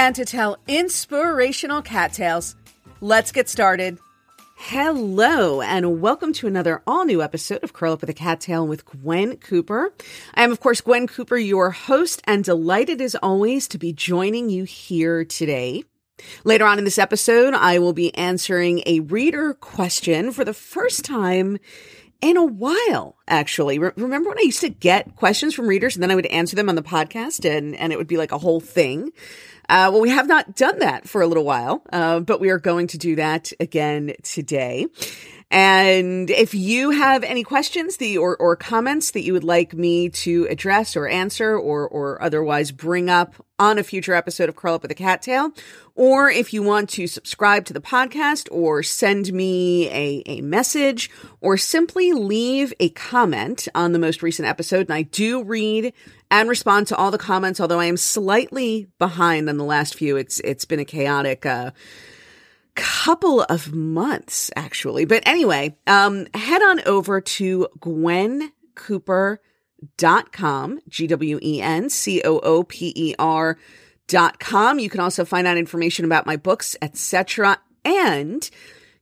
and to tell inspirational cat tales. Let's get started. Hello, and welcome to another all new episode of Curl Up with a Cat Tale with Gwen Cooper. I am, of course, Gwen Cooper, your host, and delighted as always to be joining you here today. Later on in this episode, I will be answering a reader question for the first time in a while, actually. Re- remember when I used to get questions from readers and then I would answer them on the podcast and, and it would be like a whole thing? Uh, well, we have not done that for a little while, uh, but we are going to do that again today. And if you have any questions the, or, or comments that you would like me to address or answer or, or otherwise bring up on a future episode of Curl Up with a Cat Tale, or if you want to subscribe to the podcast or send me a, a message or simply leave a comment on the most recent episode, and I do read and respond to all the comments, although I am slightly behind on the last few. It's, it's been a chaotic, uh, couple of months actually. But anyway, um, head on over to Gwen Cooper dot com, G W E N C O O P E R dot com. You can also find out information about my books, etc. And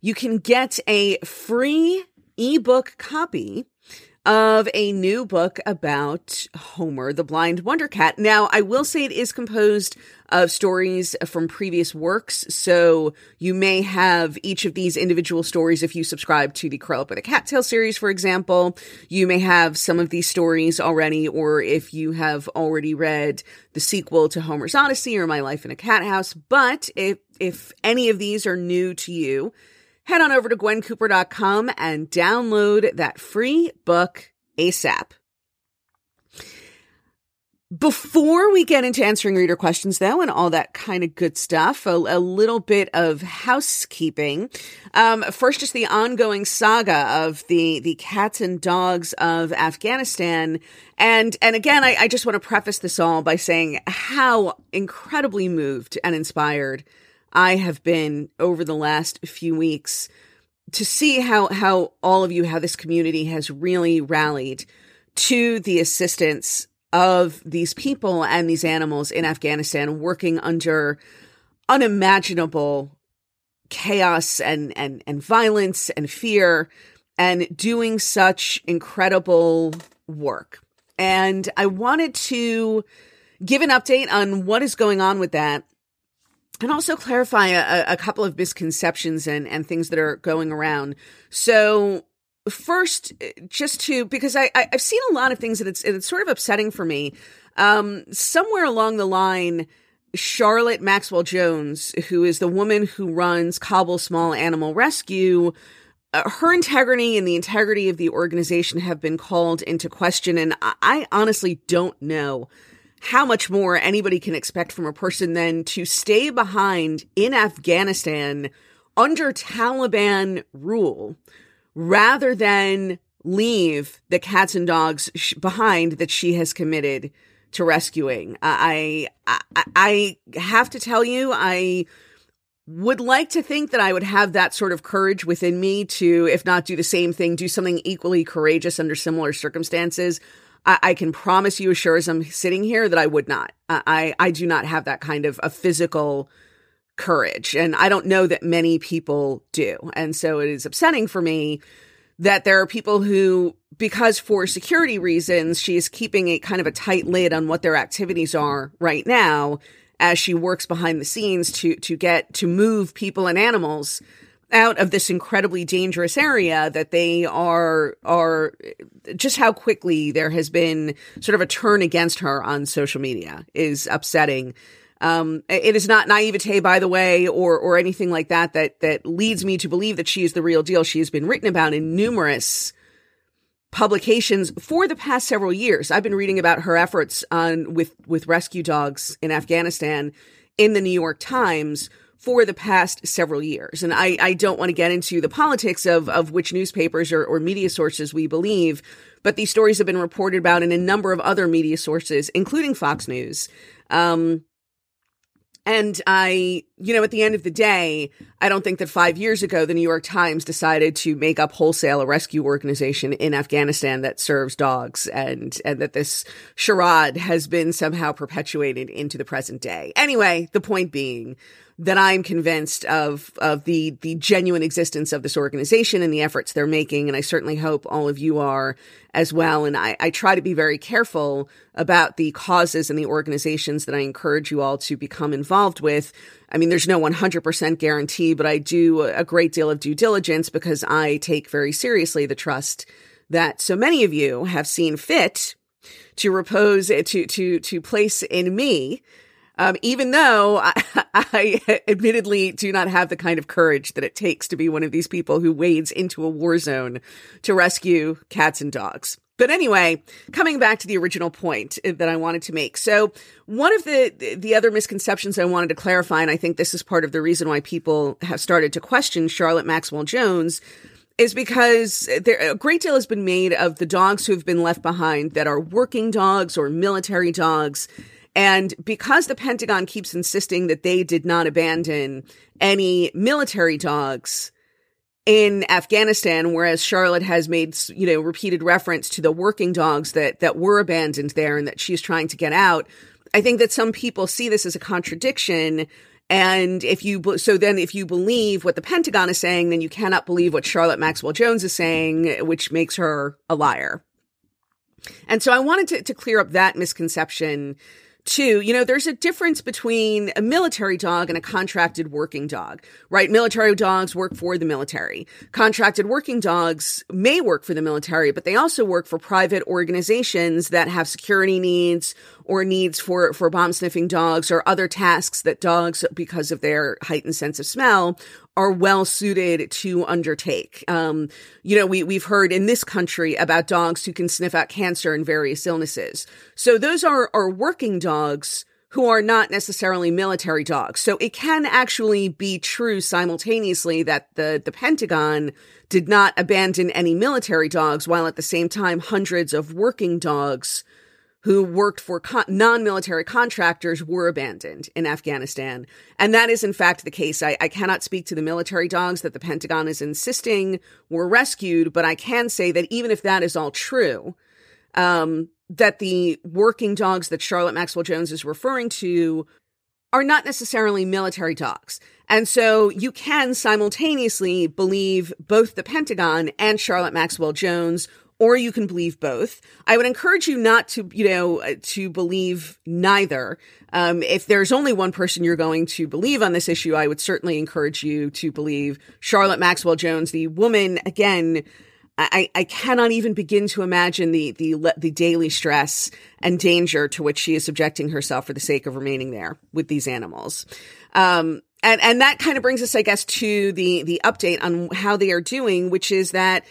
you can get a free ebook copy of a new book about Homer, the blind wonder cat. Now, I will say it is composed of stories from previous works. So you may have each of these individual stories if you subscribe to the Curl Up with a Cat Tale series, for example. You may have some of these stories already, or if you have already read the sequel to Homer's Odyssey or My Life in a Cat House. But if, if any of these are new to you, head on over to gwencooper.com and download that free book ASAP. Before we get into answering reader questions, though, and all that kind of good stuff, a, a little bit of housekeeping. Um, first, just the ongoing saga of the the cats and dogs of Afghanistan, and and again, I, I just want to preface this all by saying how incredibly moved and inspired I have been over the last few weeks to see how how all of you how this community has really rallied to the assistance of these people and these animals in Afghanistan working under unimaginable chaos and and and violence and fear and doing such incredible work. And I wanted to give an update on what is going on with that and also clarify a, a couple of misconceptions and, and things that are going around. So first, just to because I, I have seen a lot of things that it's it's sort of upsetting for me. Um, somewhere along the line, Charlotte Maxwell Jones, who is the woman who runs Kabul Small Animal Rescue, uh, her integrity and the integrity of the organization have been called into question, and I, I honestly don't know how much more anybody can expect from a person than to stay behind in Afghanistan under Taliban rule rather than leave the cats and dogs sh- behind that she has committed to rescuing. Uh, I, I I have to tell you I would like to think that I would have that sort of courage within me to if not do the same thing, do something equally courageous under similar circumstances. I, I can promise you, as sure as I'm sitting here, that I would not. I, I do not have that kind of a physical courage. And I don't know that many people do. And so it is upsetting for me that there are people who, because for security reasons, she is keeping a kind of a tight lid on what their activities are right now as she works behind the scenes to, to get, to move people and animals out of this incredibly dangerous area that they are are just how quickly there has been sort of a turn against her on social media is upsetting um, it is not naivete, by the way, or or anything like that that that leads me to believe that she is the real deal. She has been written about in numerous publications for the past several years. I've been reading about her efforts on with with rescue dogs in Afghanistan in the New York Times for the past several years. And I, I don't want to get into the politics of, of which newspapers or, or media sources we believe, but these stories have been reported about in a number of other media sources, including Fox News. Um, and I, you know, at the end of the day, I don't think that five years ago, the New York Times decided to make up wholesale a rescue organization in Afghanistan that serves dogs and, and that this charade has been somehow perpetuated into the present day. Anyway, the point being, that I'm convinced of of the the genuine existence of this organization and the efforts they're making, and I certainly hope all of you are as well. And I, I try to be very careful about the causes and the organizations that I encourage you all to become involved with. I mean, there's no 100% guarantee, but I do a great deal of due diligence because I take very seriously the trust that so many of you have seen fit to repose to to to place in me um, even though I, I, admittedly do not have the kind of courage that it takes to be one of these people who wades into a war zone to rescue cats and dogs. But anyway, coming back to the original point that I wanted to make. So one of the, the other misconceptions I wanted to clarify, and I think this is part of the reason why people have started to question Charlotte Maxwell Jones is because there, a great deal has been made of the dogs who have been left behind that are working dogs or military dogs and because the Pentagon keeps insisting that they did not abandon any military dogs in Afghanistan, whereas Charlotte has made, you know, repeated reference to the working dogs that, that were abandoned there and that she's trying to get out. I think that some people see this as a contradiction. And if you, so then if you believe what the Pentagon is saying, then you cannot believe what Charlotte Maxwell Jones is saying, which makes her a liar. And so I wanted to, to clear up that misconception Two, you know, there's a difference between a military dog and a contracted working dog, right? Military dogs work for the military. Contracted working dogs may work for the military, but they also work for private organizations that have security needs or needs for, for bomb sniffing dogs or other tasks that dogs, because of their heightened sense of smell, are well suited to undertake. Um, you know, we, we've heard in this country about dogs who can sniff out cancer and various illnesses. So those are, are working dogs who are not necessarily military dogs. So it can actually be true simultaneously that the, the Pentagon did not abandon any military dogs while at the same time hundreds of working dogs who worked for con- non-military contractors were abandoned in Afghanistan. And that is in fact the case. I, I cannot speak to the military dogs that the Pentagon is insisting were rescued, but I can say that even if that is all true, um, that the working dogs that Charlotte Maxwell Jones is referring to are not necessarily military dogs. And so you can simultaneously believe both the Pentagon and Charlotte Maxwell Jones or you can believe both. I would encourage you not to, you know, uh, to believe neither. Um, if there's only one person you're going to believe on this issue, I would certainly encourage you to believe Charlotte Maxwell Jones, the woman, again, I, I cannot even begin to imagine the, the, the daily stress and danger to which she is subjecting herself for the sake of remaining there with these animals. Um, and, and that kind of brings us, I guess, to the, the update on how they are doing, which is that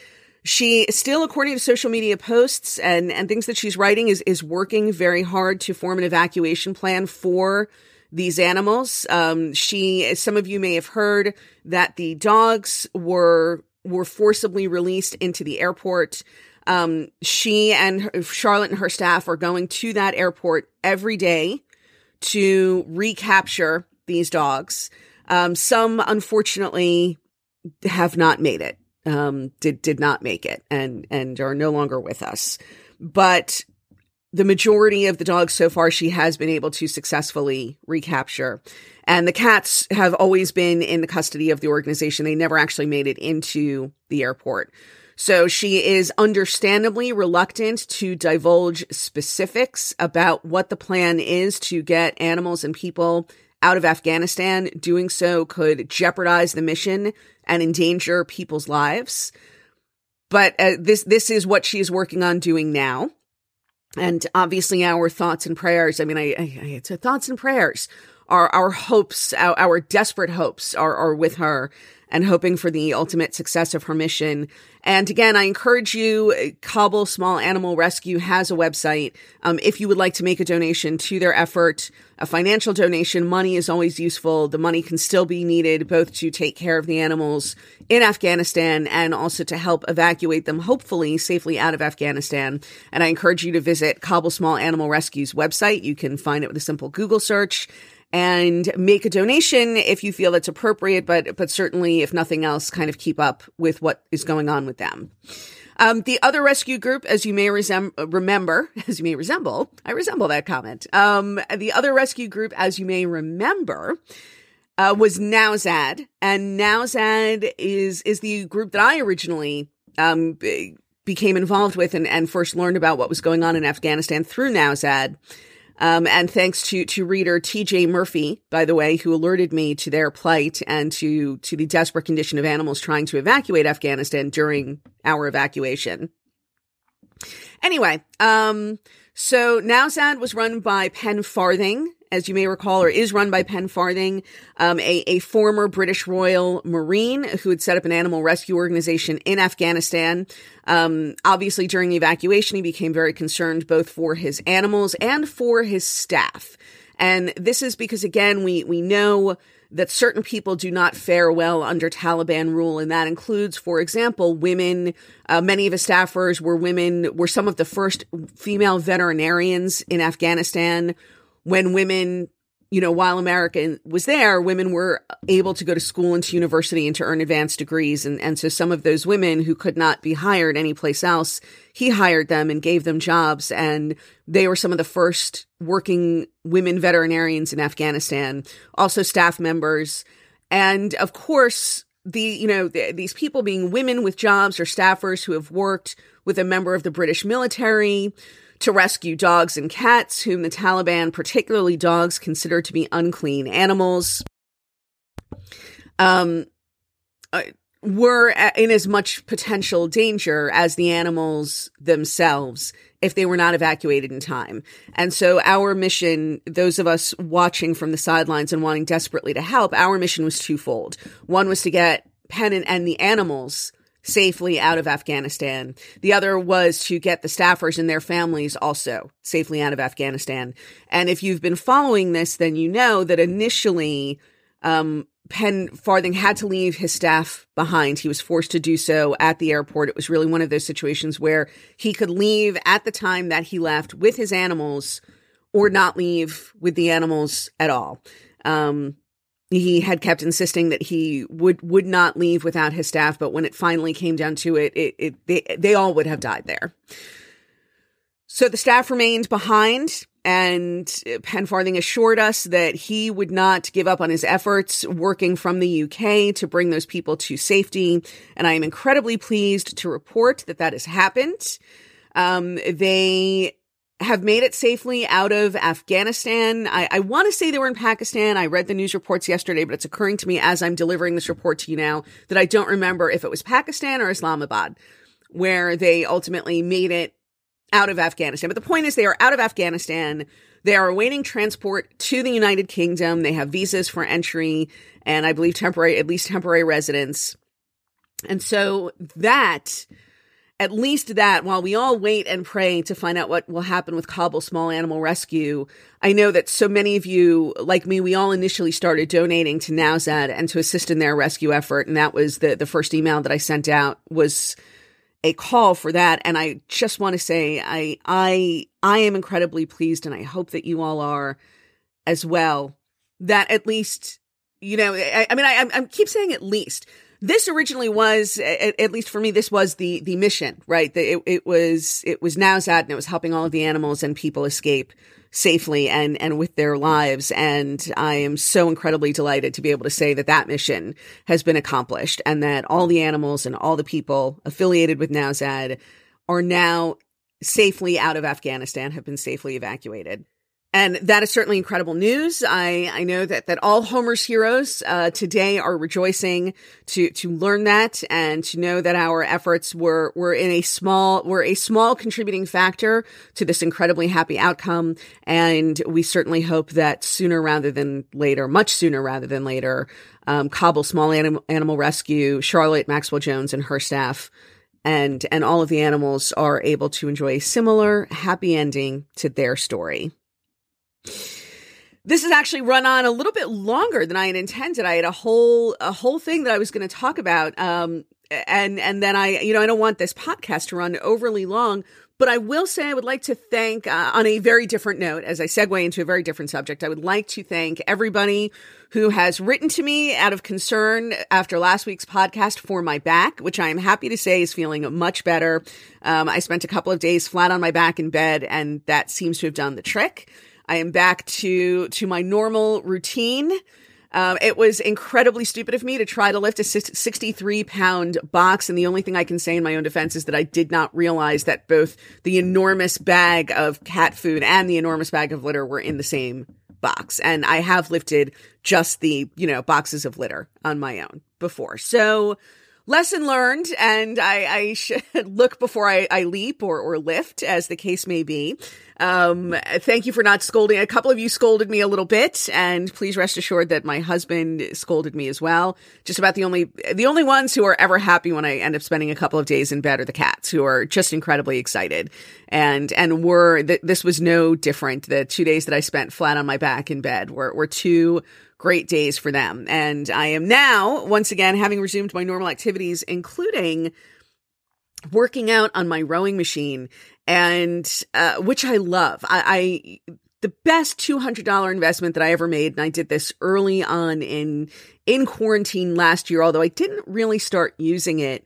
she still, according to social media posts and, and things that she's writing, is, is working very hard to form an evacuation plan for these animals. Um, she, some of you may have heard that the dogs were, were forcibly released into the airport. Um, she and her, Charlotte and her staff are going to that airport every day to recapture these dogs. Um, some unfortunately have not made it um, did did not make it and and are no longer with us. But the majority of the dogs so far she has been able to successfully recapture. And the cats have always been in the custody of the organization. They never actually made it into the airport. So she is understandably reluctant to divulge specifics about what the plan is to get animals and people out of Afghanistan. Doing so could jeopardize the mission and endanger people's lives. But uh, this this is what she is working on doing now. And obviously, our thoughts and prayers. I mean, I, I it's thoughts and prayers. Our our hopes, our, our desperate hopes, are are with her and hoping for the ultimate success of her mission. And again, I encourage you, Kabul Small Animal Rescue has a website. Um, if you would like to make a donation to their effort, a financial donation, money is always useful. The money can still be needed both to take care of the animals in Afghanistan and also to help evacuate them, hopefully safely out of Afghanistan. And I encourage you to visit Kabul Small Animal Rescue's website. You can find it with a simple Google search and make a donation if you feel it's appropriate, but, but certainly if nothing else, kind of keep up with what is going on with them. Um, the other rescue group, as you may resem- remember, as you may resemble, I resemble that comment. Um, the other rescue group, as you may remember, uh, was Nowzad, and Nowzad is is the group that I originally um, became involved with and, and first learned about what was going on in Afghanistan through Nowzad. Um, and thanks to, to reader TJ Murphy, by the way, who alerted me to their plight and to, to the desperate condition of animals trying to evacuate Afghanistan during our evacuation. Anyway, um, so Nowzad was run by Pen Farthing, as you may recall, or is run by Pen Farthing, um, a, a former British Royal Marine who had set up an animal rescue organization in Afghanistan. Um, obviously, during the evacuation, he became very concerned both for his animals and for his staff. And this is because, again, we, we know that certain people do not fare well under Taliban rule, and that includes, for example, women. Uh, many of his staffers were women, were some of the first female veterinarians in Afghanistan when women, you know, while America was there, women were able to go to school and to university and to earn advanced degrees. And, and so some of those women who could not be hired anyplace else, he hired them and gave them jobs. And they were some of the first working women veterinarians in Afghanistan, also staff members. And of course, the, you know, the, these people being women with jobs or staffers who have worked with a member of the British military, to rescue dogs and cats, whom the Taliban, particularly dogs, consider to be unclean animals, um, uh, were in as much potential danger as the animals themselves if they were not evacuated in time. And so our mission, those of us watching from the sidelines and wanting desperately to help, our mission was twofold. One was to get Pen and, and the animals safely out of Afghanistan. The other was to get the staffers and their families also safely out of Afghanistan. And if you've been following this, then you know that initially, um, Pen Farthing had to leave his staff behind. He was forced to do so at the airport. It was really one of those situations where he could leave at the time that he left with his animals or not leave with the animals at all. Um, he had kept insisting that he would would not leave without his staff but when it finally came down to it it, it they, they all would have died there so the staff remained behind and Pen Farthing assured us that he would not give up on his efforts working from the UK to bring those people to safety. And I am incredibly pleased to report that that has happened. Um, they have made it safely out of Afghanistan. I, I want to say they were in Pakistan. I read the news reports yesterday, but it's occurring to me as I'm delivering this report to you now that I don't remember if it was Pakistan or Islamabad where they ultimately made it out of Afghanistan. But the point is they are out of Afghanistan. They are awaiting transport to the United Kingdom. They have visas for entry and I believe temporary, at least temporary residence. And so that at least that while we all wait and pray to find out what will happen with Kabul Small Animal Rescue, I know that so many of you, like me, we all initially started donating to Nowzad and to assist in their rescue effort. And that was the, the first email that I sent out was a call for that. And I just want to say I, I, I am incredibly pleased and I hope that you all are as well that at least, you know, I, I mean, I, I keep saying at least this originally was at, at, least for me this was the the mission right? The, it, it was it was Nowzad and it was helping all of the animals and people escape safely and and with their lives. And i am so incredibly delighted to be able to say that that mission has been accomplished and that all the animals and all the people affiliated with Nowzad are now safely out of afghanistan have been safely evacuated and that is certainly incredible news. I, I know that, that all Homer's heroes, uh, today are rejoicing to, to learn that and to know that our efforts were, were in a small, were a small contributing factor to this incredibly happy outcome. And we certainly hope that sooner rather than later, much sooner rather than later, um, Kabul Small Anim- Animal Rescue, Charlotte Maxwell Jones and her staff and, and all of the animals are able to enjoy a similar happy ending to their story. This has actually run on a little bit longer than I had intended. I had a whole a whole thing that I was going to talk about, um, and and then I, you know, I don't want this podcast to run overly long, but I will say I would like to thank, uh, on a very different note, as I segue into a very different subject, I would like to thank everybody who has written to me out of concern after last week's podcast for my back, which I am happy to say is feeling much better. Um, I spent a couple of days flat on my back in bed, and that seems to have done the trick. I am back to to my normal routine. Um, it was incredibly stupid of me to try to lift a 63 pound box. And the only thing I can say in my own defense is that I did not realize that both the enormous bag of cat food and the enormous bag of litter were in the same box. And I have lifted just the, you know, boxes of litter on my own before. So lesson learned. And I, I should look before I, I leap or, or lift as the case may be. Um, thank you for not scolding. A couple of you scolded me a little bit, and please rest assured that my husband scolded me as well. Just about the only the only ones who are ever happy when I end up spending a couple of days in bed are the cats, who are just incredibly excited. And and were th- this was no different. The two days that I spent flat on my back in bed were were two great days for them. And I am now once again having resumed my normal activities, including working out on my rowing machine and uh, which I love. I, I the best $200 investment that I ever made and I did this early on in in quarantine last year although I didn't really start using it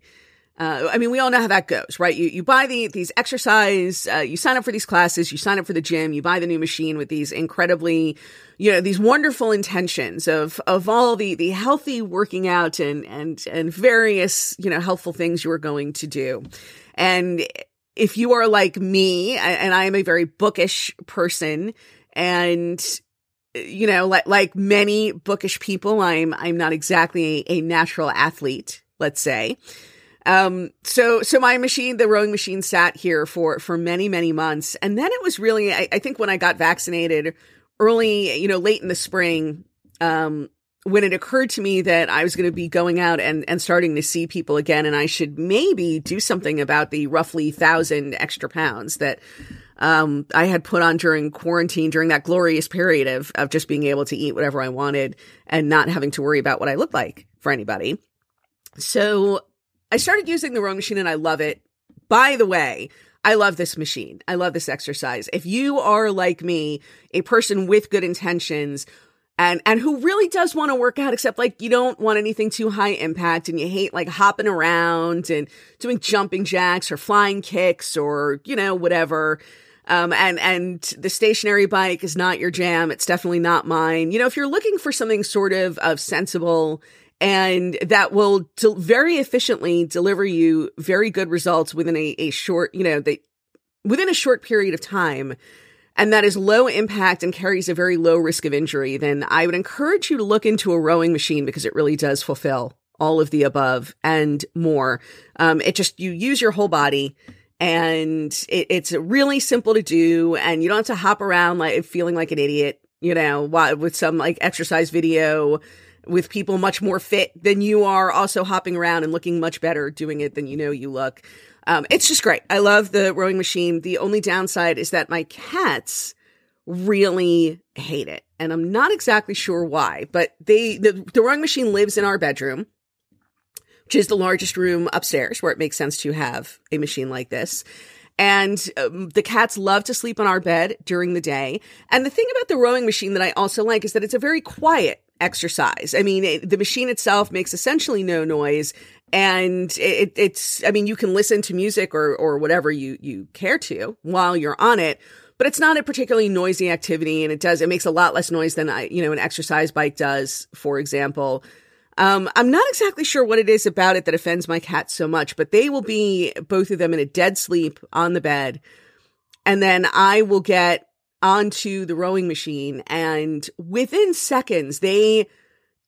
uh, I mean, we all know how that goes, right? You you buy the these exercise, uh, you sign up for these classes, you sign up for the gym, you buy the new machine with these incredibly, you know, these wonderful intentions of of all the the healthy working out and and and various you know helpful things you are going to do, and if you are like me, and I am a very bookish person, and you know, like like many bookish people, I'm I'm not exactly a, a natural athlete, let's say. Um, so so my machine, the rowing machine, sat here for for many many months, and then it was really, I, I think, when I got vaccinated early, you know, late in the spring. Um, when it occurred to me that I was going to be going out and, and starting to see people again, and I should maybe do something about the roughly thousand extra pounds that um, I had put on during quarantine, during that glorious period of, of just being able to eat whatever I wanted and not having to worry about what I look like for anybody. So I started using the rowing machine and I love it. By the way, I love this machine. I love this exercise. If you are like me, a person with good intentions, and and who really does want to work out except like you don't want anything too high impact and you hate like hopping around and doing jumping jacks or flying kicks or you know whatever um, and and the stationary bike is not your jam it's definitely not mine you know if you're looking for something sort of of sensible and that will very efficiently deliver you very good results within a, a short you know they within a short period of time and that is low impact and carries a very low risk of injury, then I would encourage you to look into a rowing machine because it really does fulfill all of the above and more. Um, it just, you use your whole body and it, it's really simple to do and you don't have to hop around like feeling like an idiot, you know, with some like exercise video with people much more fit than you are also hopping around and looking much better doing it than you know you look. Um, it's just great. I love the rowing machine. The only downside is that my cats really hate it. And I'm not exactly sure why, but they, the, the rowing machine lives in our bedroom, which is the largest room upstairs where it makes sense to have a machine like this. And um, the cats love to sleep on our bed during the day. And the thing about the rowing machine that I also like is that it's a very quiet exercise. I mean, it, the machine itself makes essentially no noise and it, it's i mean you can listen to music or or whatever you you care to while you're on it but it's not a particularly noisy activity and it does it makes a lot less noise than i you know an exercise bike does for example um, i'm not exactly sure what it is about it that offends my cat so much but they will be both of them in a dead sleep on the bed and then i will get onto the rowing machine and within seconds they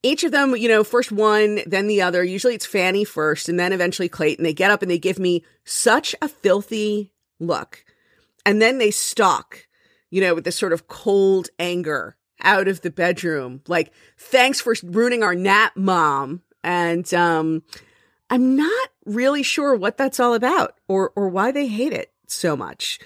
each of them, you know, first one, then the other. Usually it's Fanny first and then eventually Clayton. They get up and they give me such a filthy look. And then they stalk, you know, with this sort of cold anger out of the bedroom. Like, thanks for ruining our nap, mom. And um I'm not really sure what that's all about or or why they hate it so much.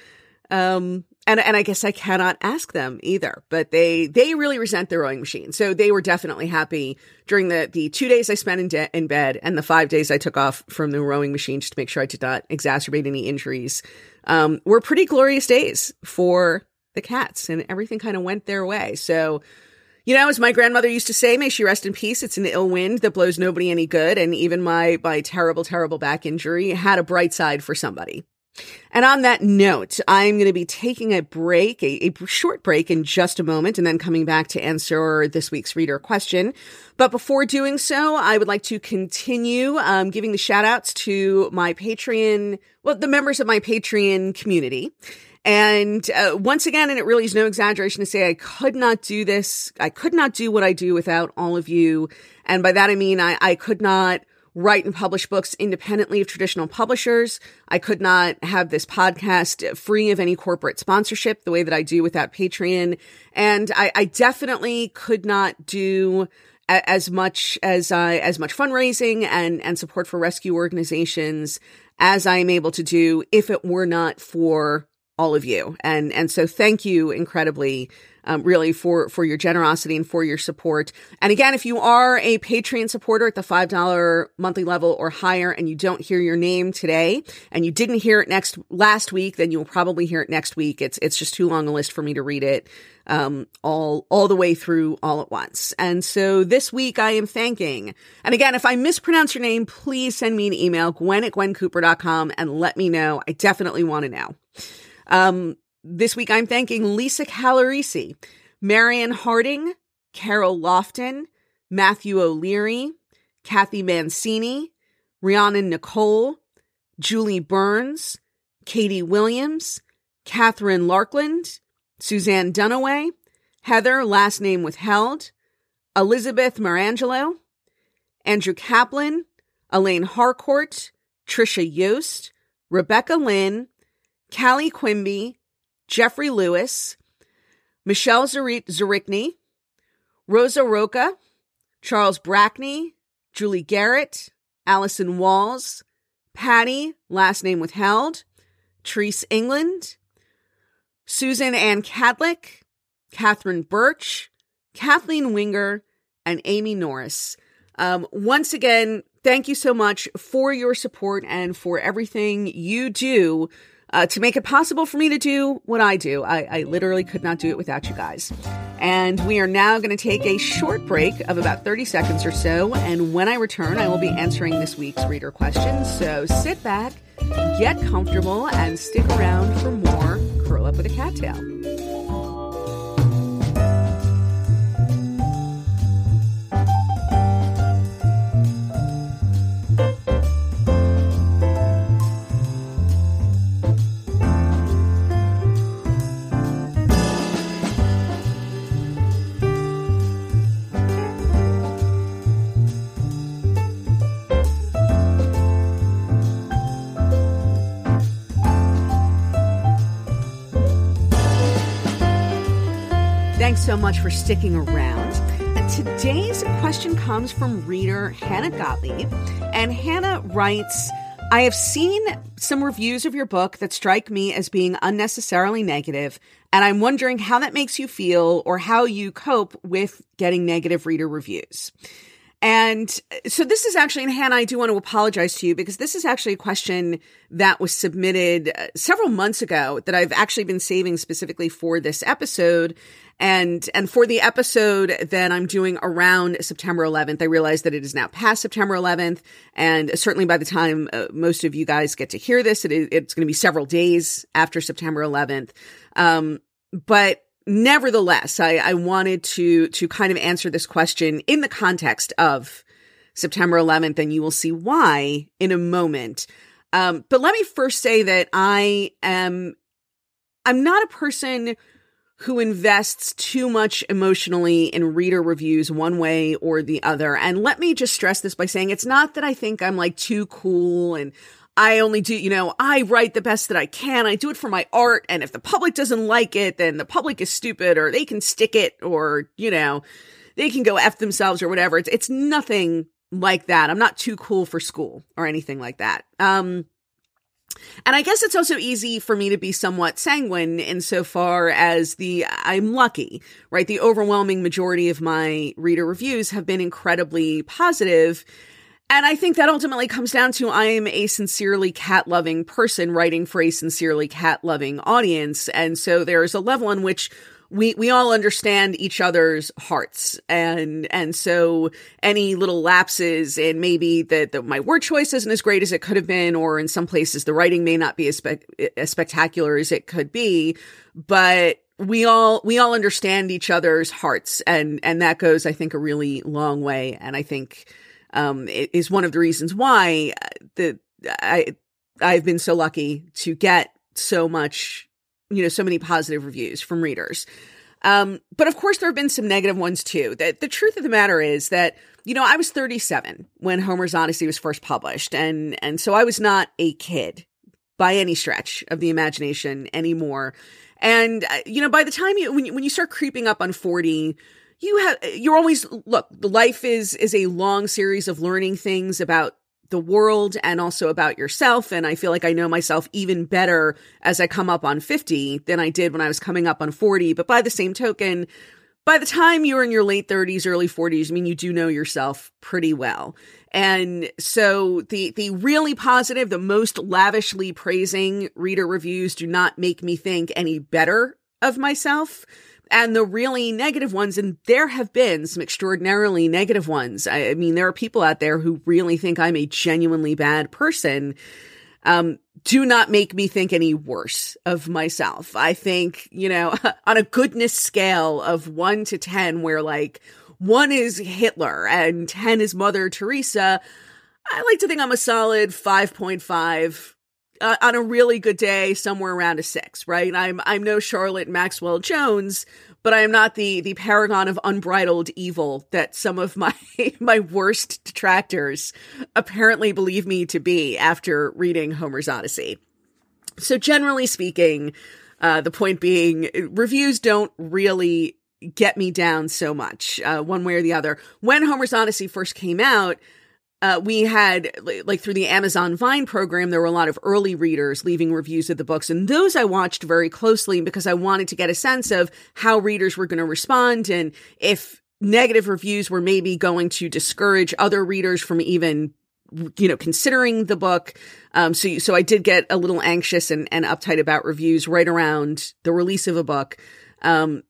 Um and and I guess I cannot ask them either, but they they really resent the rowing machine. So they were definitely happy during the the two days I spent in de- in bed and the five days I took off from the rowing machine just to make sure I did not exacerbate any injuries. Um, were pretty glorious days for the cats, and everything kind of went their way. So. You know, as my grandmother used to say, may she rest in peace. It's an ill wind that blows nobody any good. And even my, my terrible, terrible back injury had a bright side for somebody. And on that note, I'm going to be taking a break, a, a, short break in just a moment, and then coming back to answer this week's reader question. But before doing so, I would like to continue um, giving the shout outs to my Patreon, well, the members of my Patreon community. And uh, once again, and it really is no exaggeration to say I could not do this. I could not do what I do without all of you. And by that I mean I, I could not write and publish books independently of traditional publishers. I could not have this podcast free of any corporate sponsorship the way that I do without Patreon. And I, I definitely could not do as much as uh, as much fundraising and and support for rescue organizations as I am able to do if it were not for all of you. And and so thank you incredibly um, really for for your generosity and for your support. And again, if you are a Patreon supporter at the five dollar monthly level or higher, and you don't hear your name today, and you didn't hear it next last week, then you will probably hear it next week. It's it's just too long a list for me to read it um, all all the way through all at once. And so this week I am thanking. And again, if I mispronounce your name, please send me an email, gwen at gwencooper.com, and let me know. I definitely want to know. Um, this week, I'm thanking Lisa Calarisi, Marion Harding, Carol Lofton, Matthew O'Leary, Kathy Mancini, Rhiannon Nicole, Julie Burns, Katie Williams, Catherine Larkland, Suzanne Dunaway, Heather, last name withheld, Elizabeth Marangelo, Andrew Kaplan, Elaine Harcourt, Trisha Yost, Rebecca Lynn, Callie Quimby, Jeffrey Lewis, Michelle Zarickney, Rosa Roca, Charles Brackney, Julie Garrett, Allison Walls, Patty, last name withheld, Therese England, Susan Ann Cadlick, Catherine Birch, Kathleen Winger, and Amy Norris. Um, once again, thank you so much for your support and for everything you do uh, to make it possible for me to do what I do. I, I literally could not do it without you guys. And we are now going to take a short break of about 30 seconds or so. And when I return, I will be answering this week's reader questions. So sit back, get comfortable, and stick around for more Curl Up with a Cat Tale. So much for sticking around. Today's question comes from reader Hannah Gottlieb, and Hannah writes, I have seen some reviews of your book that strike me as being unnecessarily negative, and I'm wondering how that makes you feel or how you cope with getting negative reader reviews. And so this is actually, and Hannah, I do want to apologize to you because this is actually a question that was submitted uh, several months ago that I've actually been saving specifically for this episode. And, and for the episode that I'm doing around September 11th, I realize that it is now past September 11th. And certainly by the time uh, most of you guys get to hear this, it, it's going to be several days after September 11th. Um, but nevertheless, I, I wanted to, to kind of answer this question in the context of September 11th, and you will see why in a moment. Um, but let me first say that I am, I'm not a person who invests too much emotionally in reader reviews one way or the other. And let me just stress this by saying it's not that I think I'm like too cool and I only do, you know, I write the best that I can. I do it for my art. And if the public doesn't like it, then the public is stupid or they can stick it or, you know, they can go F themselves or whatever. It's, it's nothing like that. I'm not too cool for school or anything like that. Um, and I guess it's also easy for me to be somewhat sanguine insofar as the I'm lucky, right? The overwhelming majority of my reader reviews have been incredibly positive and I think that ultimately comes down to I am a sincerely cat loving person writing for a sincerely cat loving audience. And so there's a level in which we we all understand each other's hearts. And and so any little lapses and maybe that my word choice isn't as great as it could have been or in some places the writing may not be as, spe- as spectacular as it could be. But we all we all understand each other's hearts. And and that goes i think a really long way. And i think um, is one of the reasons why uh, the I I've been so lucky to get so much, you know, so many positive reviews from readers. Um, but of course, there have been some negative ones too. That the truth of the matter is that you know I was 37 when Homer's Odyssey was first published, and and so I was not a kid by any stretch of the imagination anymore. And uh, you know, by the time you when you, when you start creeping up on 40 you have you're always look life is is a long series of learning things about the world and also about yourself. And i feel like i know myself even better as i come up on 50 than i did when i was coming up on 40 but by the same token by the time you're in your late 30s early 40s i mean you do know yourself pretty well. And so the the really positive the most lavishly praising reader reviews do not make me think any better of myself and the really negative ones, and there have been some extraordinarily negative ones. I, I, mean, there are people out there who really think I'm a genuinely bad person. Um, do not make me think any worse of myself. I think, you know, on a goodness scale of one to 10, where like one is Hitler and 10 is Mother Teresa, I like to think I'm a solid 5.5 uh, on a really good day somewhere around a six, right? I'm I'm no Charlotte Maxwell Jones, but I am not the the paragon of unbridled evil that some of my my worst detractors apparently believe me to be after reading Homer's Odyssey. So generally speaking, uh, the point being, reviews don't really get me down so much, uh, one way or the other. When Homer's Odyssey first came out, uh, we had like through the Amazon Vine program, there were a lot of early readers leaving reviews of the books, and those I watched very closely because I wanted to get a sense of how readers were going to respond and if negative reviews were maybe going to discourage other readers from even you know considering the book. Um so so I did get a little anxious and, and uptight about reviews right around the release of a book. Um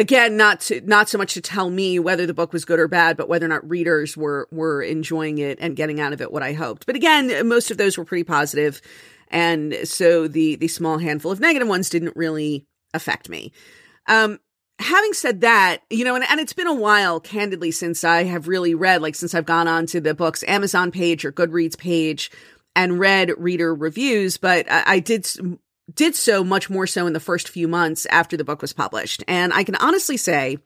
again not to not so much to tell me whether the book was good or bad but whether or not readers were were enjoying it and getting out of it what i hoped. But again most of those were pretty positive. And so the the small handful of negative ones didn't really affect me. Um having said that you know and, and it's been a while candidly since i have really read like since i've gone on to the book's amazon page or goodreads page and read reader reviews but I, I did did so much more so in the first few months after the book was published. And I can honestly say,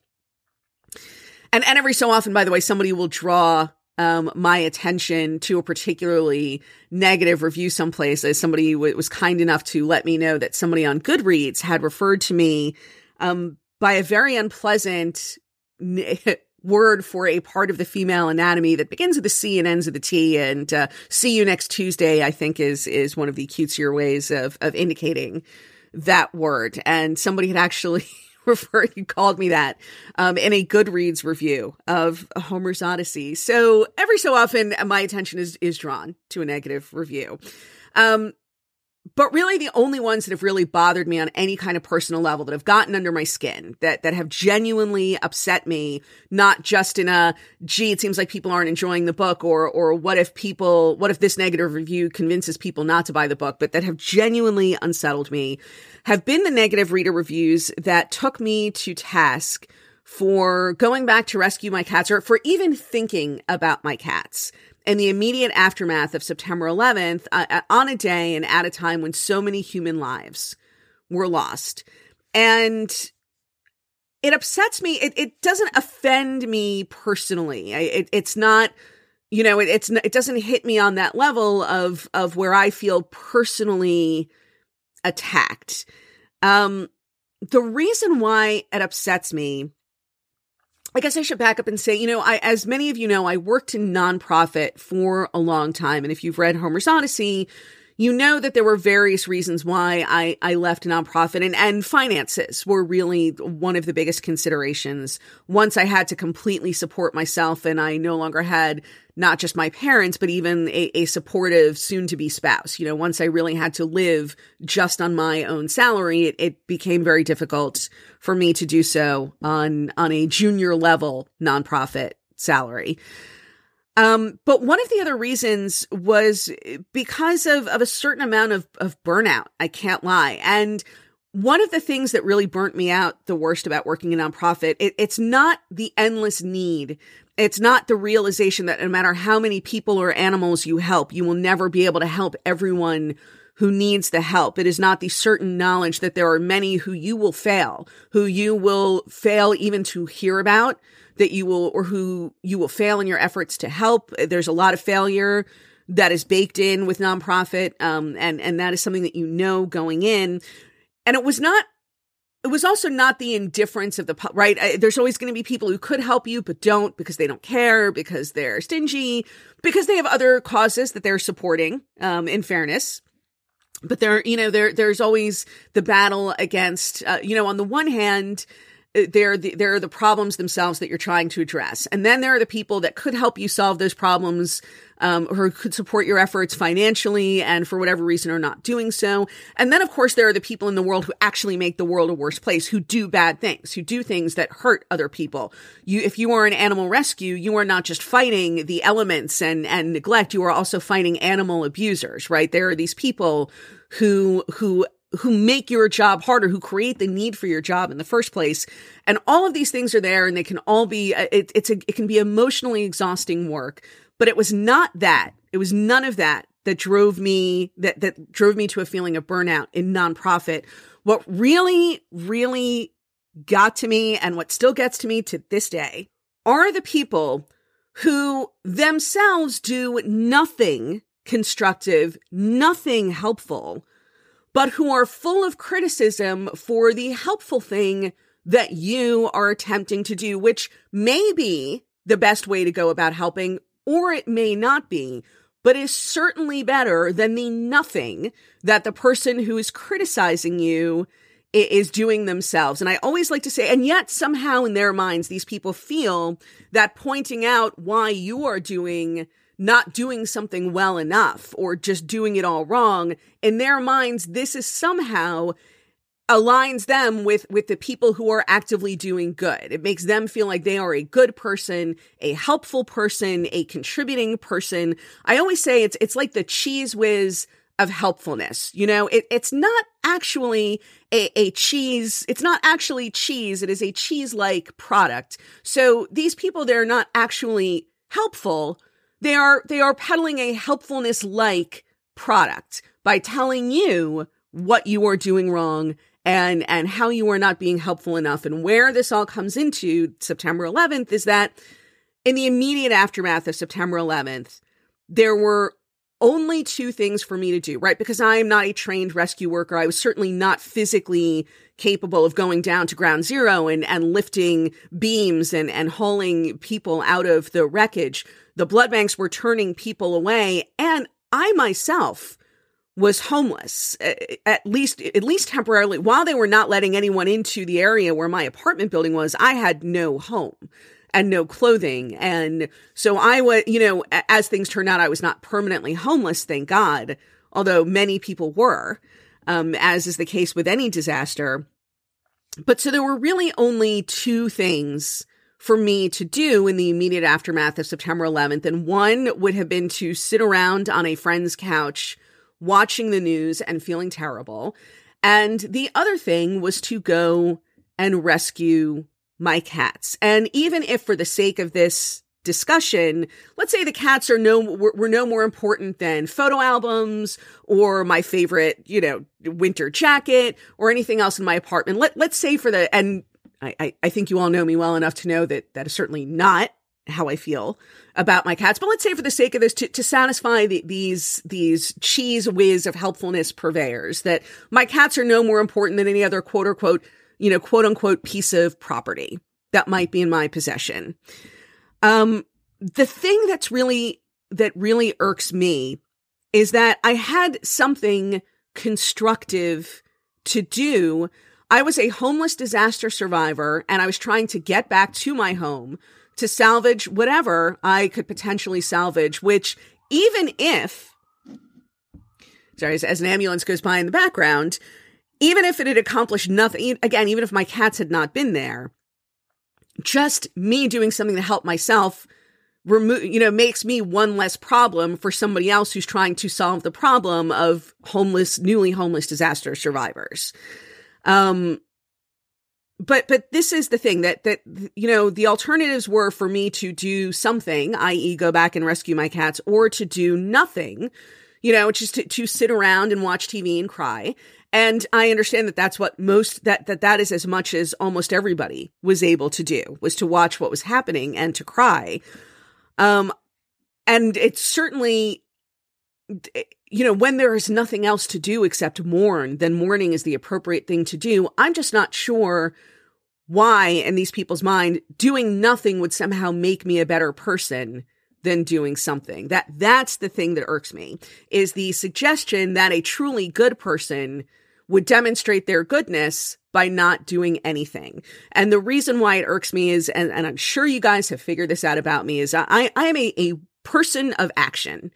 and, and every so often, by the way, somebody will draw um, my attention to a particularly negative review someplace as somebody w- was kind enough to let me know that somebody on Goodreads had referred to me um, by a very unpleasant word for a part of the female anatomy that begins with a C and ends with a T. And uh, see you next Tuesday, I think is is one of the cutesier ways of of indicating that word. And somebody had actually referred, you called me that um, in a Goodreads review of Homer's Odyssey. So every so often, my attention is is drawn to a negative review. Um, but really the only ones that have really bothered me on any kind of personal level that have gotten under my skin that that have genuinely upset me not just in a gee it seems like people aren't enjoying the book or or what if people what if this negative review convinces people not to buy the book but that have genuinely unsettled me have been the negative reader reviews that took me to task for going back to rescue my cats or for even thinking about my cats in the immediate aftermath of September 11th, uh, uh, on a day and at a time when so many human lives were lost. And it upsets me. It, it doesn't offend me personally. I, it, it's not, you know, it, it's it doesn't hit me on that level of of where I feel personally attacked. Um, the reason why it upsets me, I guess I should back up and say, you know, I, as many of you know, I worked in nonprofit for a long time. And if you've read Homer's Odyssey, you know that there were various reasons why I, I left nonprofit and, and finances were really one of the biggest considerations. Once I had to completely support myself and I no longer had not just my parents, but even a, a supportive soon to be spouse. You know, once I really had to live just on my own salary, it, it became very difficult for me to do so on, on a junior level nonprofit salary. Um, but one of the other reasons was because of, of a certain amount of, of burnout. I can't lie. And one of the things that really burnt me out the worst about working a nonprofit, it, it's not the endless need. It's not the realization that no matter how many people or animals you help, you will never be able to help everyone who needs the help. It is not the certain knowledge that there are many who you will fail, who you will fail even to hear about, that you will, or who you will fail in your efforts to help. There's a lot of failure that is baked in with nonprofit. Um, and, and that is something that you know going in. And it was not it was also not the indifference of the right there's always going to be people who could help you but don't because they don't care because they're stingy because they have other causes that they're supporting um, in fairness but there you know there there's always the battle against uh, you know on the one hand there the, there are the problems themselves that you're trying to address. And then there are the people that could help you solve those problems um, or could support your efforts financially and for whatever reason are not doing so. And then of course there are the people in the world who actually make the world a worse place who do bad things who do things that hurt other people. You if you are an animal rescue you are not just fighting the elements and and neglect you are also fighting animal abusers right? There are these people who who who make your job harder, who create the need for your job in the first place. And all of these things are there and they can all be, uh, it, it's a, it can be emotionally exhausting work, but it was not that. It was none of that that drove me, that, that drove me to a feeling of burnout in nonprofit. What really, really got to me and what still gets to me to this day are the people who themselves do nothing constructive, nothing helpful but who are full of criticism for the helpful thing that you are attempting to do, which may be the best way to go about helping, or it may not be, but is certainly better than the nothing that the person who is criticizing you is doing themselves. And I always like to say, and yet somehow in their minds, these people feel that pointing out why you are doing not doing something well enough or just doing it all wrong. In their minds this is somehow aligns them with with the people who are actively doing good. It makes them feel like they are a good person a helpful person a contributing person. I always say it's it's like the Cheez Whiz of helpfulness you know? It, it's not actually a, a cheese it's not actually cheese it is a cheese like product. So these people they're not actually helpful they are they are peddling a helpfulness like product by telling you what you are doing wrong and and how you are not being helpful enough and where this all comes into September 11th is that in the immediate aftermath of September 11th there were only two things for me to do, right? Because I am not a trained rescue worker. I was certainly not physically capable of going down to ground zero and, and lifting beams and, and hauling people out of the wreckage. The blood banks were turning people away. And I myself was homeless, at least, at least temporarily. While they were not letting anyone into the area where my apartment building was, I had no home and no clothing. And so I was, you know, as things turned out, I was not permanently homeless, thank God, although many people were, um, as is the case with any disaster. But so there were really only two things for me to do in the immediate aftermath of September 11th. And one would have been to sit around on a friend's couch watching the news and feeling terrible. And the other thing was to go and rescue my cats. And even if for the sake of this discussion, let's say the cats are no were, were, no more important than photo albums or my favorite, you know, winter jacket or anything else in my apartment. Let let's say for the and I, I, I think you all know me well enough to know that that is certainly not how I feel about my cats. But let's say for the sake of this, to, to satisfy the, these, these Cheez Whiz of helpfulness purveyors, that my cats are no more important than any other quote unquote, you know, quote unquote piece of property that might be in my possession. Um, the thing that's really, that really irks me is that I had something constructive to do. I was a homeless disaster survivor and I was trying to get back to my home to salvage whatever I could potentially salvage, which even if, sorry, as, as an ambulance goes by in the background, even if it had accomplished nothing, again, even if my cats had not been there, just me doing something to help myself remove you know makes me one less problem for somebody else who's trying to solve the problem of homeless newly homeless disaster survivors. Um but but this is the thing that that you know the alternatives were for me to do something i.e go back and rescue my cats or to do nothing you know which is to, to sit around and watch tv and cry and i understand that that's what most that that that is as much as almost everybody was able to do was to watch what was happening and to cry um and it's certainly you know, when there is nothing else to do except mourn, then mourning is the appropriate thing to do. I'm just not sure why, in these people's mind, doing nothing would somehow make me a better person than doing something. That that's the thing that irks me is the suggestion that a truly good person would demonstrate their goodness by not doing anything. And the reason why it irks me is, and, and I'm sure you guys have figured this out about me, is I, I am a, a person of action.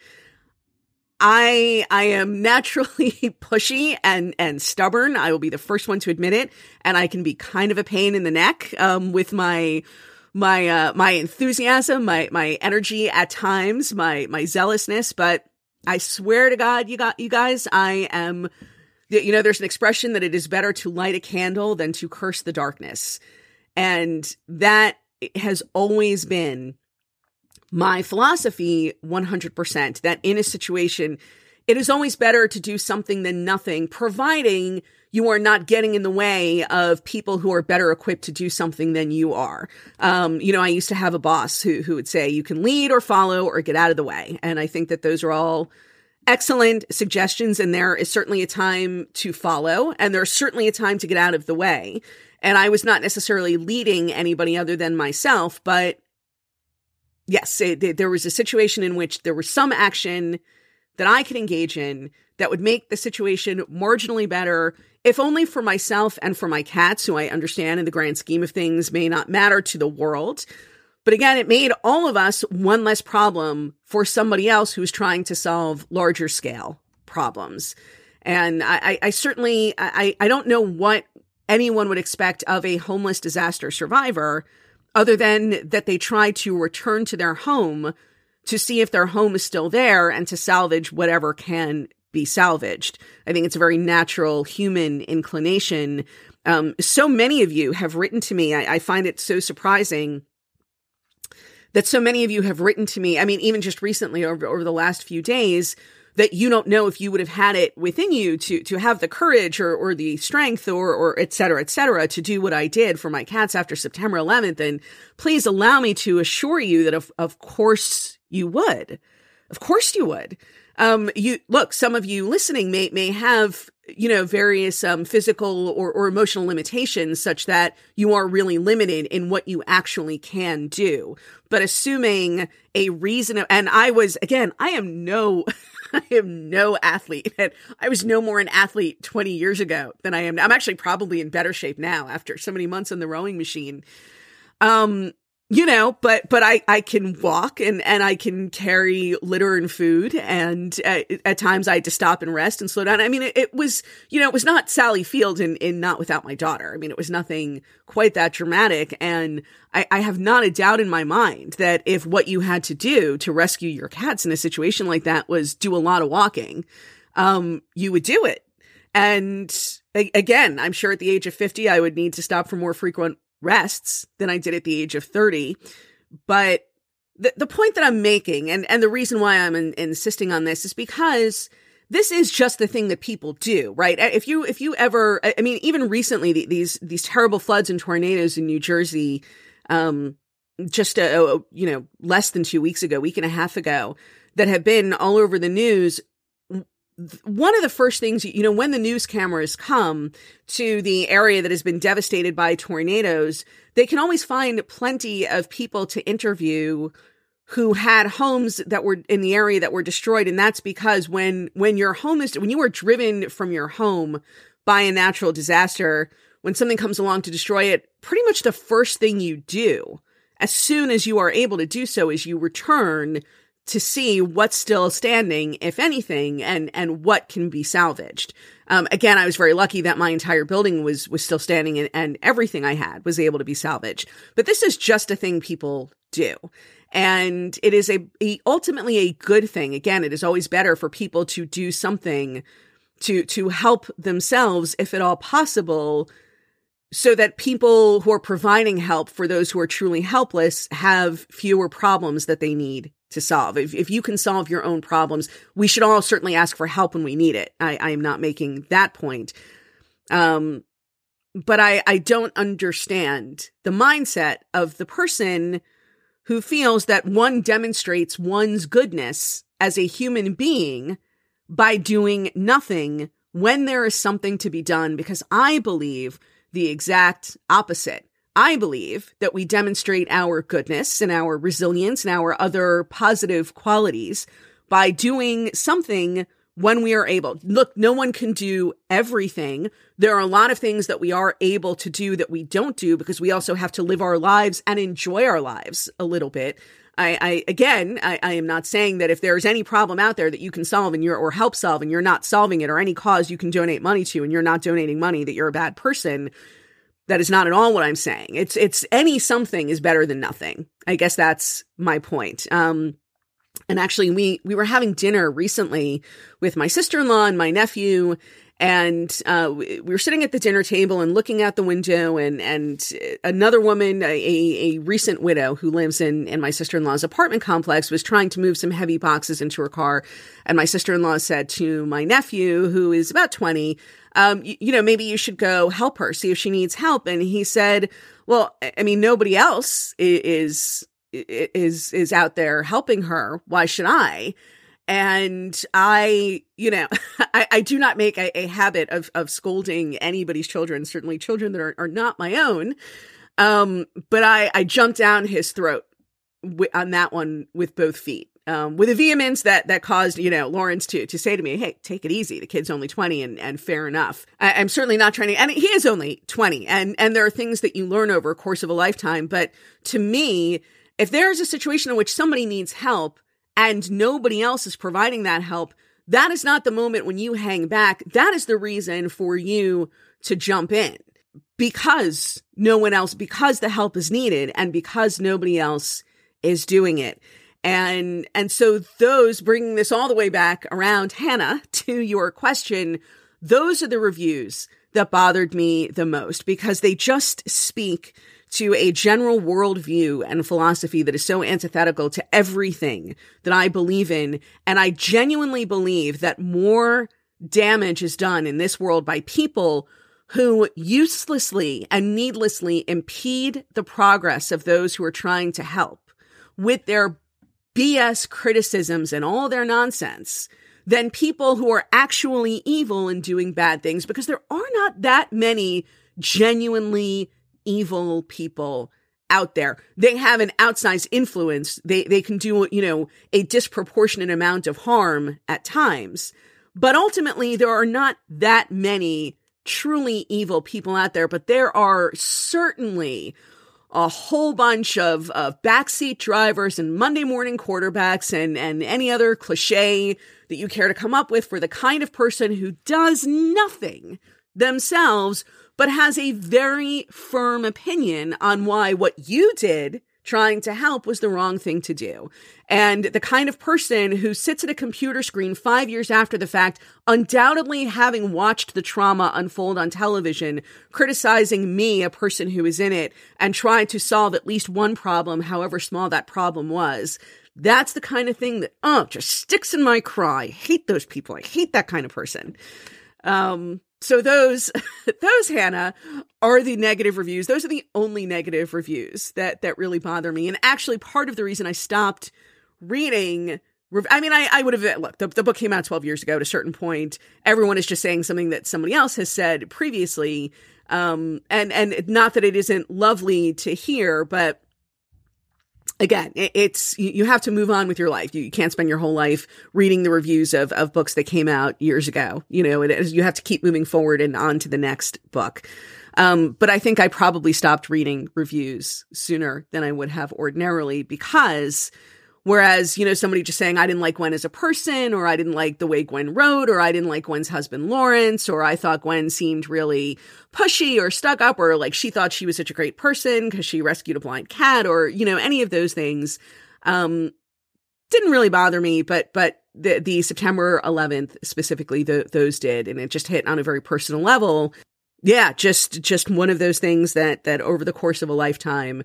I I am naturally pushy and and stubborn. I will be the first one to admit it, and I can be kind of a pain in the neck um, with my my uh, my enthusiasm, my my energy at times, my my zealousness. But I swear to God, you got you guys, I am. You know, there's an expression that it is better to light a candle than to curse the darkness, and that has always been my philosophy 100% that in a situation, it is always better to do something than nothing, providing you are not getting in the way of people who are better equipped to do something than you are. Um, you know, I used to have a boss who, who would say, you can lead or follow or get out of the way. And I think that those are all excellent suggestions. And there is certainly a time to follow, and there's certainly a time to get out of the way. And I was not necessarily leading anybody other than myself, but yes, it, there was a situation in which there was some action that I could engage in that would make the situation marginally better, if only for myself and for my cats, who I understand in the grand scheme of things may not matter to the world. But again, it made all of us one less problem for somebody else who's trying to solve larger scale problems. And I, I certainly, I, I don't know what anyone would expect of a homeless disaster survivor other than that they try to return to their home to see if their home is still there and to salvage whatever can be salvaged. I think it's a very natural human inclination. Um, so many of you have written to me. I, I find it so surprising that so many of you have written to me. I mean, even just recently over, over the last few days, that you don't know if you would have had it within you to to have the courage or or the strength or or et cetera, et cetera, to do what I did for my cats after September 11th. And please allow me to assure you that of of course you would. Of course you would. Um, you look, some of you listening may may have you know various um, physical or, or emotional limitations such that you are really limited in what you actually can do but assuming a reason and i was again i am no I am no athlete. And I was no more an athlete 20 years ago than I am now. I'm actually probably in better shape now after so many months on the rowing machine. Um, you know, but but I I can walk and and I can carry litter and food, and at, at times I had to stop and rest and slow down. I mean, it, it, was you know it was not Sally Field in in Not Without My Daughter. I mean, it was nothing quite that dramatic, and I, I have not a doubt in my mind that if what you had to do to rescue your cats in a situation like that was do a lot of walking, um, you would do it. And again, I'm sure at the age of 50, I would need to stop for more frequent rests than I did at the age of 30. But the, the point that I'm making and, and the reason why I'm in, insisting on this is because this is just the thing that people do, right? If you if you ever, I mean, even recently, these these terrible floods and tornadoes in New Jersey, um, just a, a, you know less than two weeks ago, week and a half ago, that have been all over the news. One of the first things, you know, when the news cameras come to the area that has been devastated by tornadoes, they can always find plenty of people to interview who had homes that were in the area that were destroyed. And that's because when when your home is when you are driven from your home by a natural disaster when something comes along to destroy it pretty much the first thing you do as soon as you are able to do so is you return to see what's still standing if anything and and what can be salvaged. Um, again i was very lucky that my entire building was was still standing and, and everything i had was able to be salvaged. But this is just a thing people do. And it is a, a ultimately a good thing. Again, it is always better for people to do something to to help themselves if at all possible so that people who are providing help for those who are truly helpless have fewer problems that they need to solve. If, if you can solve your own problems, we should all certainly ask for help when we need it. I, I am not making that point. Um, but I, I don't understand the mindset of the person who feels that one demonstrates one's goodness as a human being by doing nothing when there is something to be done, because I believe the exact opposite. I believe that we demonstrate our goodness and our resilience and our other positive qualities by doing something when we are able. Look, no one can do everything. There are a lot of things that we are able to do that we don't do because we also have to live our lives and enjoy our lives a little bit. I, I again, I, I, am not saying that if there's any problem out there that you can solve and you're or help solve and you're not solving it, or any cause you can donate money to and you're not donating money, that you're a bad person. That is not at all what I'm saying. It's it's any something is better than nothing. I guess that's my point. Um, and actually, we we were having dinner recently with my sister in law and my nephew, and uh, we were sitting at the dinner table and looking out the window, and and another woman, a, a recent widow who lives in in my sister in law's apartment complex, was trying to move some heavy boxes into her car, and my sister in law said to my nephew, who is about twenty, um, you, you know, maybe you should go help her, see if she needs help, and he said, well, I mean, nobody else is is is out there helping her. Why should i? And i you know I, I do not make a, a, habit of of scolding anybody's children certainly children that are, are not my own. Um but i i jumped down his throat w- on that one with both feet um, with a vehemence that that caused you know Lawrence to to say to me, "Hey, take it easy. The kid's only twenty, and and fair enough." I, am certainly not trying to, and he is only twenty, and and there are things that you learn over a course of a lifetime. But to me, if there's a situation in which somebody needs help and nobody else is providing that help, that is not the moment when you hang back. That is the reason for you to jump in because no one else, because the help is needed and because nobody else is doing it. And, and so those bringing this all the way back around Hannah to your question, those are the reviews that bothered me the most because they just speak to a general worldview and philosophy that is so antithetical to everything that I believe in. And I genuinely believe that more damage is done in this world by people who uselessly and needlessly impede the progress of those who are trying to help with their BS criticisms and all their nonsense than people who are actually evil and doing bad things because there are not that many genuinely evil people out there. They have an outsized influence. They they can do, you know, a disproportionate amount of harm at times. But ultimately there are not that many truly evil people out there, but there are certainly a whole bunch of, of backseat drivers and Monday morning quarterbacks and, and any other cliche that you care to come up with for the kind of person who does nothing themselves but has a very firm opinion on why what you did trying to help was the wrong thing to do. And the kind of person who sits at a computer screen five years after the fact, undoubtedly having watched the trauma unfold on television, criticizing me, a person who is in it, and trying to solve at least one problem, however small that problem was. That's the kind of thing that, oh, just sticks in my craw. I hate those people. I hate that kind of person. Um, so those, those, Hannah, are the negative reviews. Those are the only negative reviews that, that really bother me. And actually part of the reason I stopped reading I mean, I, I would have look. The, the book came out twelve years ago. At a certain point, everyone is just saying something that somebody else has said previously, um, and and not that it isn't lovely to hear, but again, it's you have to move on with your life. You, can't spend your whole life reading the reviews of of books that came out years ago. You know, is, you have to keep moving forward and on to the next book. Um, but I think I probably stopped reading reviews sooner than I would have ordinarily because Whereas, you know, somebody just saying, I didn't like Gwen as a person, or I didn't like the way Gwen wrote, or I didn't like Gwen's husband, Lawrence, or I thought Gwen seemed really pushy or stuck up, or like she thought she was such a great person because she rescued a blind cat, or, you know, any of those things, um, didn't really bother me, but, but the, the September 11th specifically, the, those did. And it just hit on a very personal level. Yeah, just, just one of those things that, that over the course of a lifetime,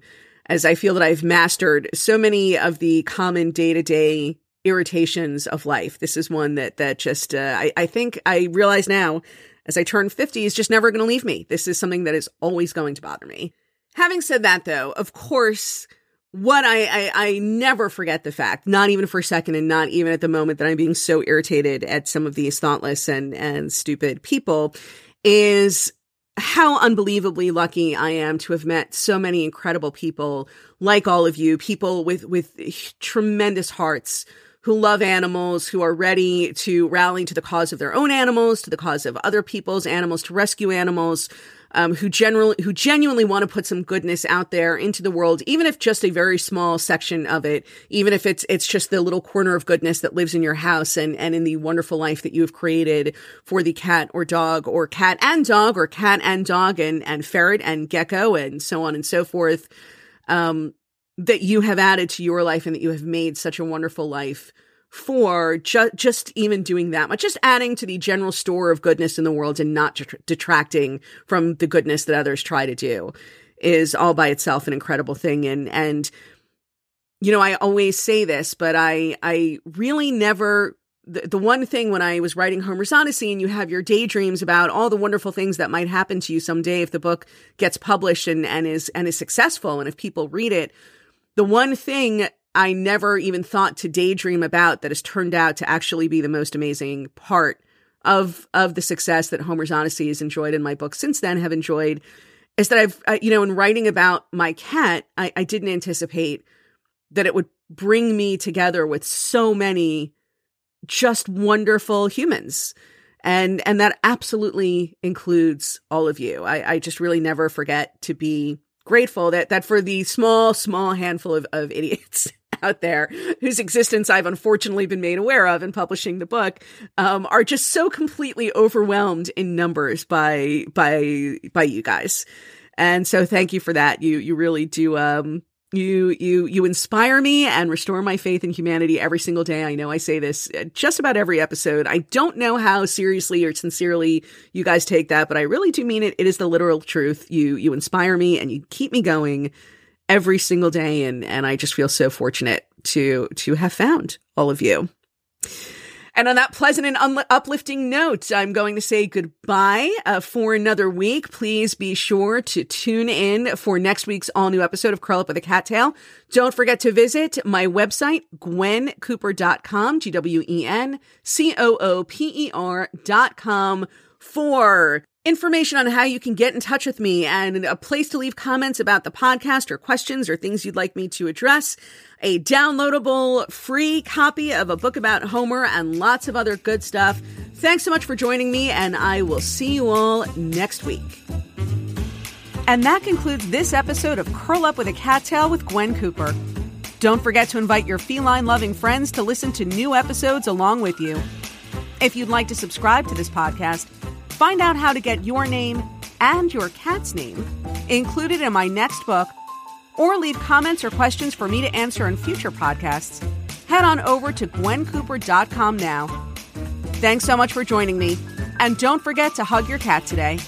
as I feel that I've mastered so many of the common day to day irritations of life. This is one that, that just, uh, I, I think I realize now as I turn 50 is just never going to leave me. This is something that is always going to bother me. Having said that though, of course, what I, I, I never forget the fact, not even for a second and not even at the moment that I'm being so irritated at some of these thoughtless and, and stupid people is how unbelievably lucky I am to have met so many incredible people like all of you, people with, with tremendous hearts who love animals, who are ready to rally to the cause of their own animals, to the cause of other people's animals, to rescue animals, um, who generally who genuinely want to put some goodness out there into the world, even if just a very small section of it, even if it's it's just the little corner of goodness that lives in your house and and in the wonderful life that you have created for the cat or dog or cat and dog or cat and dog and and ferret and gecko and so on and so forth. Um, that you have added to your life and that you have made such a wonderful life for ju- just even doing that much, just adding to the general store of goodness in the world and not detracting from the goodness that others try to do is all by itself an incredible thing. And, and, you know, I always say this, but I, I really never the, the one thing when I was writing Homer's Odyssey and you have your daydreams about all the wonderful things that might happen to you someday if the book gets published and, and is and is successful and if people read it, the one thing I never even thought to daydream about that has turned out to actually be the most amazing part of of the success that Homer's Odyssey has enjoyed in my book since then have enjoyed is that I've uh, you know in writing about my cat I, I didn't anticipate that it would bring me together with so many just wonderful humans. And and that absolutely includes all of you. I, I just really never forget to be grateful that that for the small small handful of, of idiots out there whose existence I've unfortunately been made aware of in publishing the book um, are just so completely overwhelmed in numbers by by by you guys. And so thank you for that. You you really do um you you you inspire me and restore my faith in humanity every single day. I know I say this uh, just about every episode. I don't know how seriously or sincerely you guys take that, but I really do mean it. It is the literal truth. You you inspire me and you keep me going every single day and and I just feel so fortunate to to have found all of you. And on that pleasant and un- uplifting note, I'm going to say goodbye uh, for another week. Please be sure to tune in for next week's all new episode of Curl Up with a Cat Tale. Don't forget to visit my website, gwencooper.com, G W E N C O O P E R.com for information on how you can get in touch with me and a place to leave comments about the podcast or questions or things you'd like me to address, a downloadable free copy of a book about Homer, and lots of other good stuff. Thanks so much for joining me, and I will see you all next week. And that concludes this episode of Curl Up with a Cat Tale with Gwen Cooper. Don't forget to invite your feline loving friends to listen to new episodes along with you. If you'd like to subscribe to this podcast, Find out how to get your name and your cat's name included in my next book, or leave comments or questions for me to answer in future podcasts. Head on over to gwencooper.com now. Thanks so much for joining me, and don't forget to hug your cat today.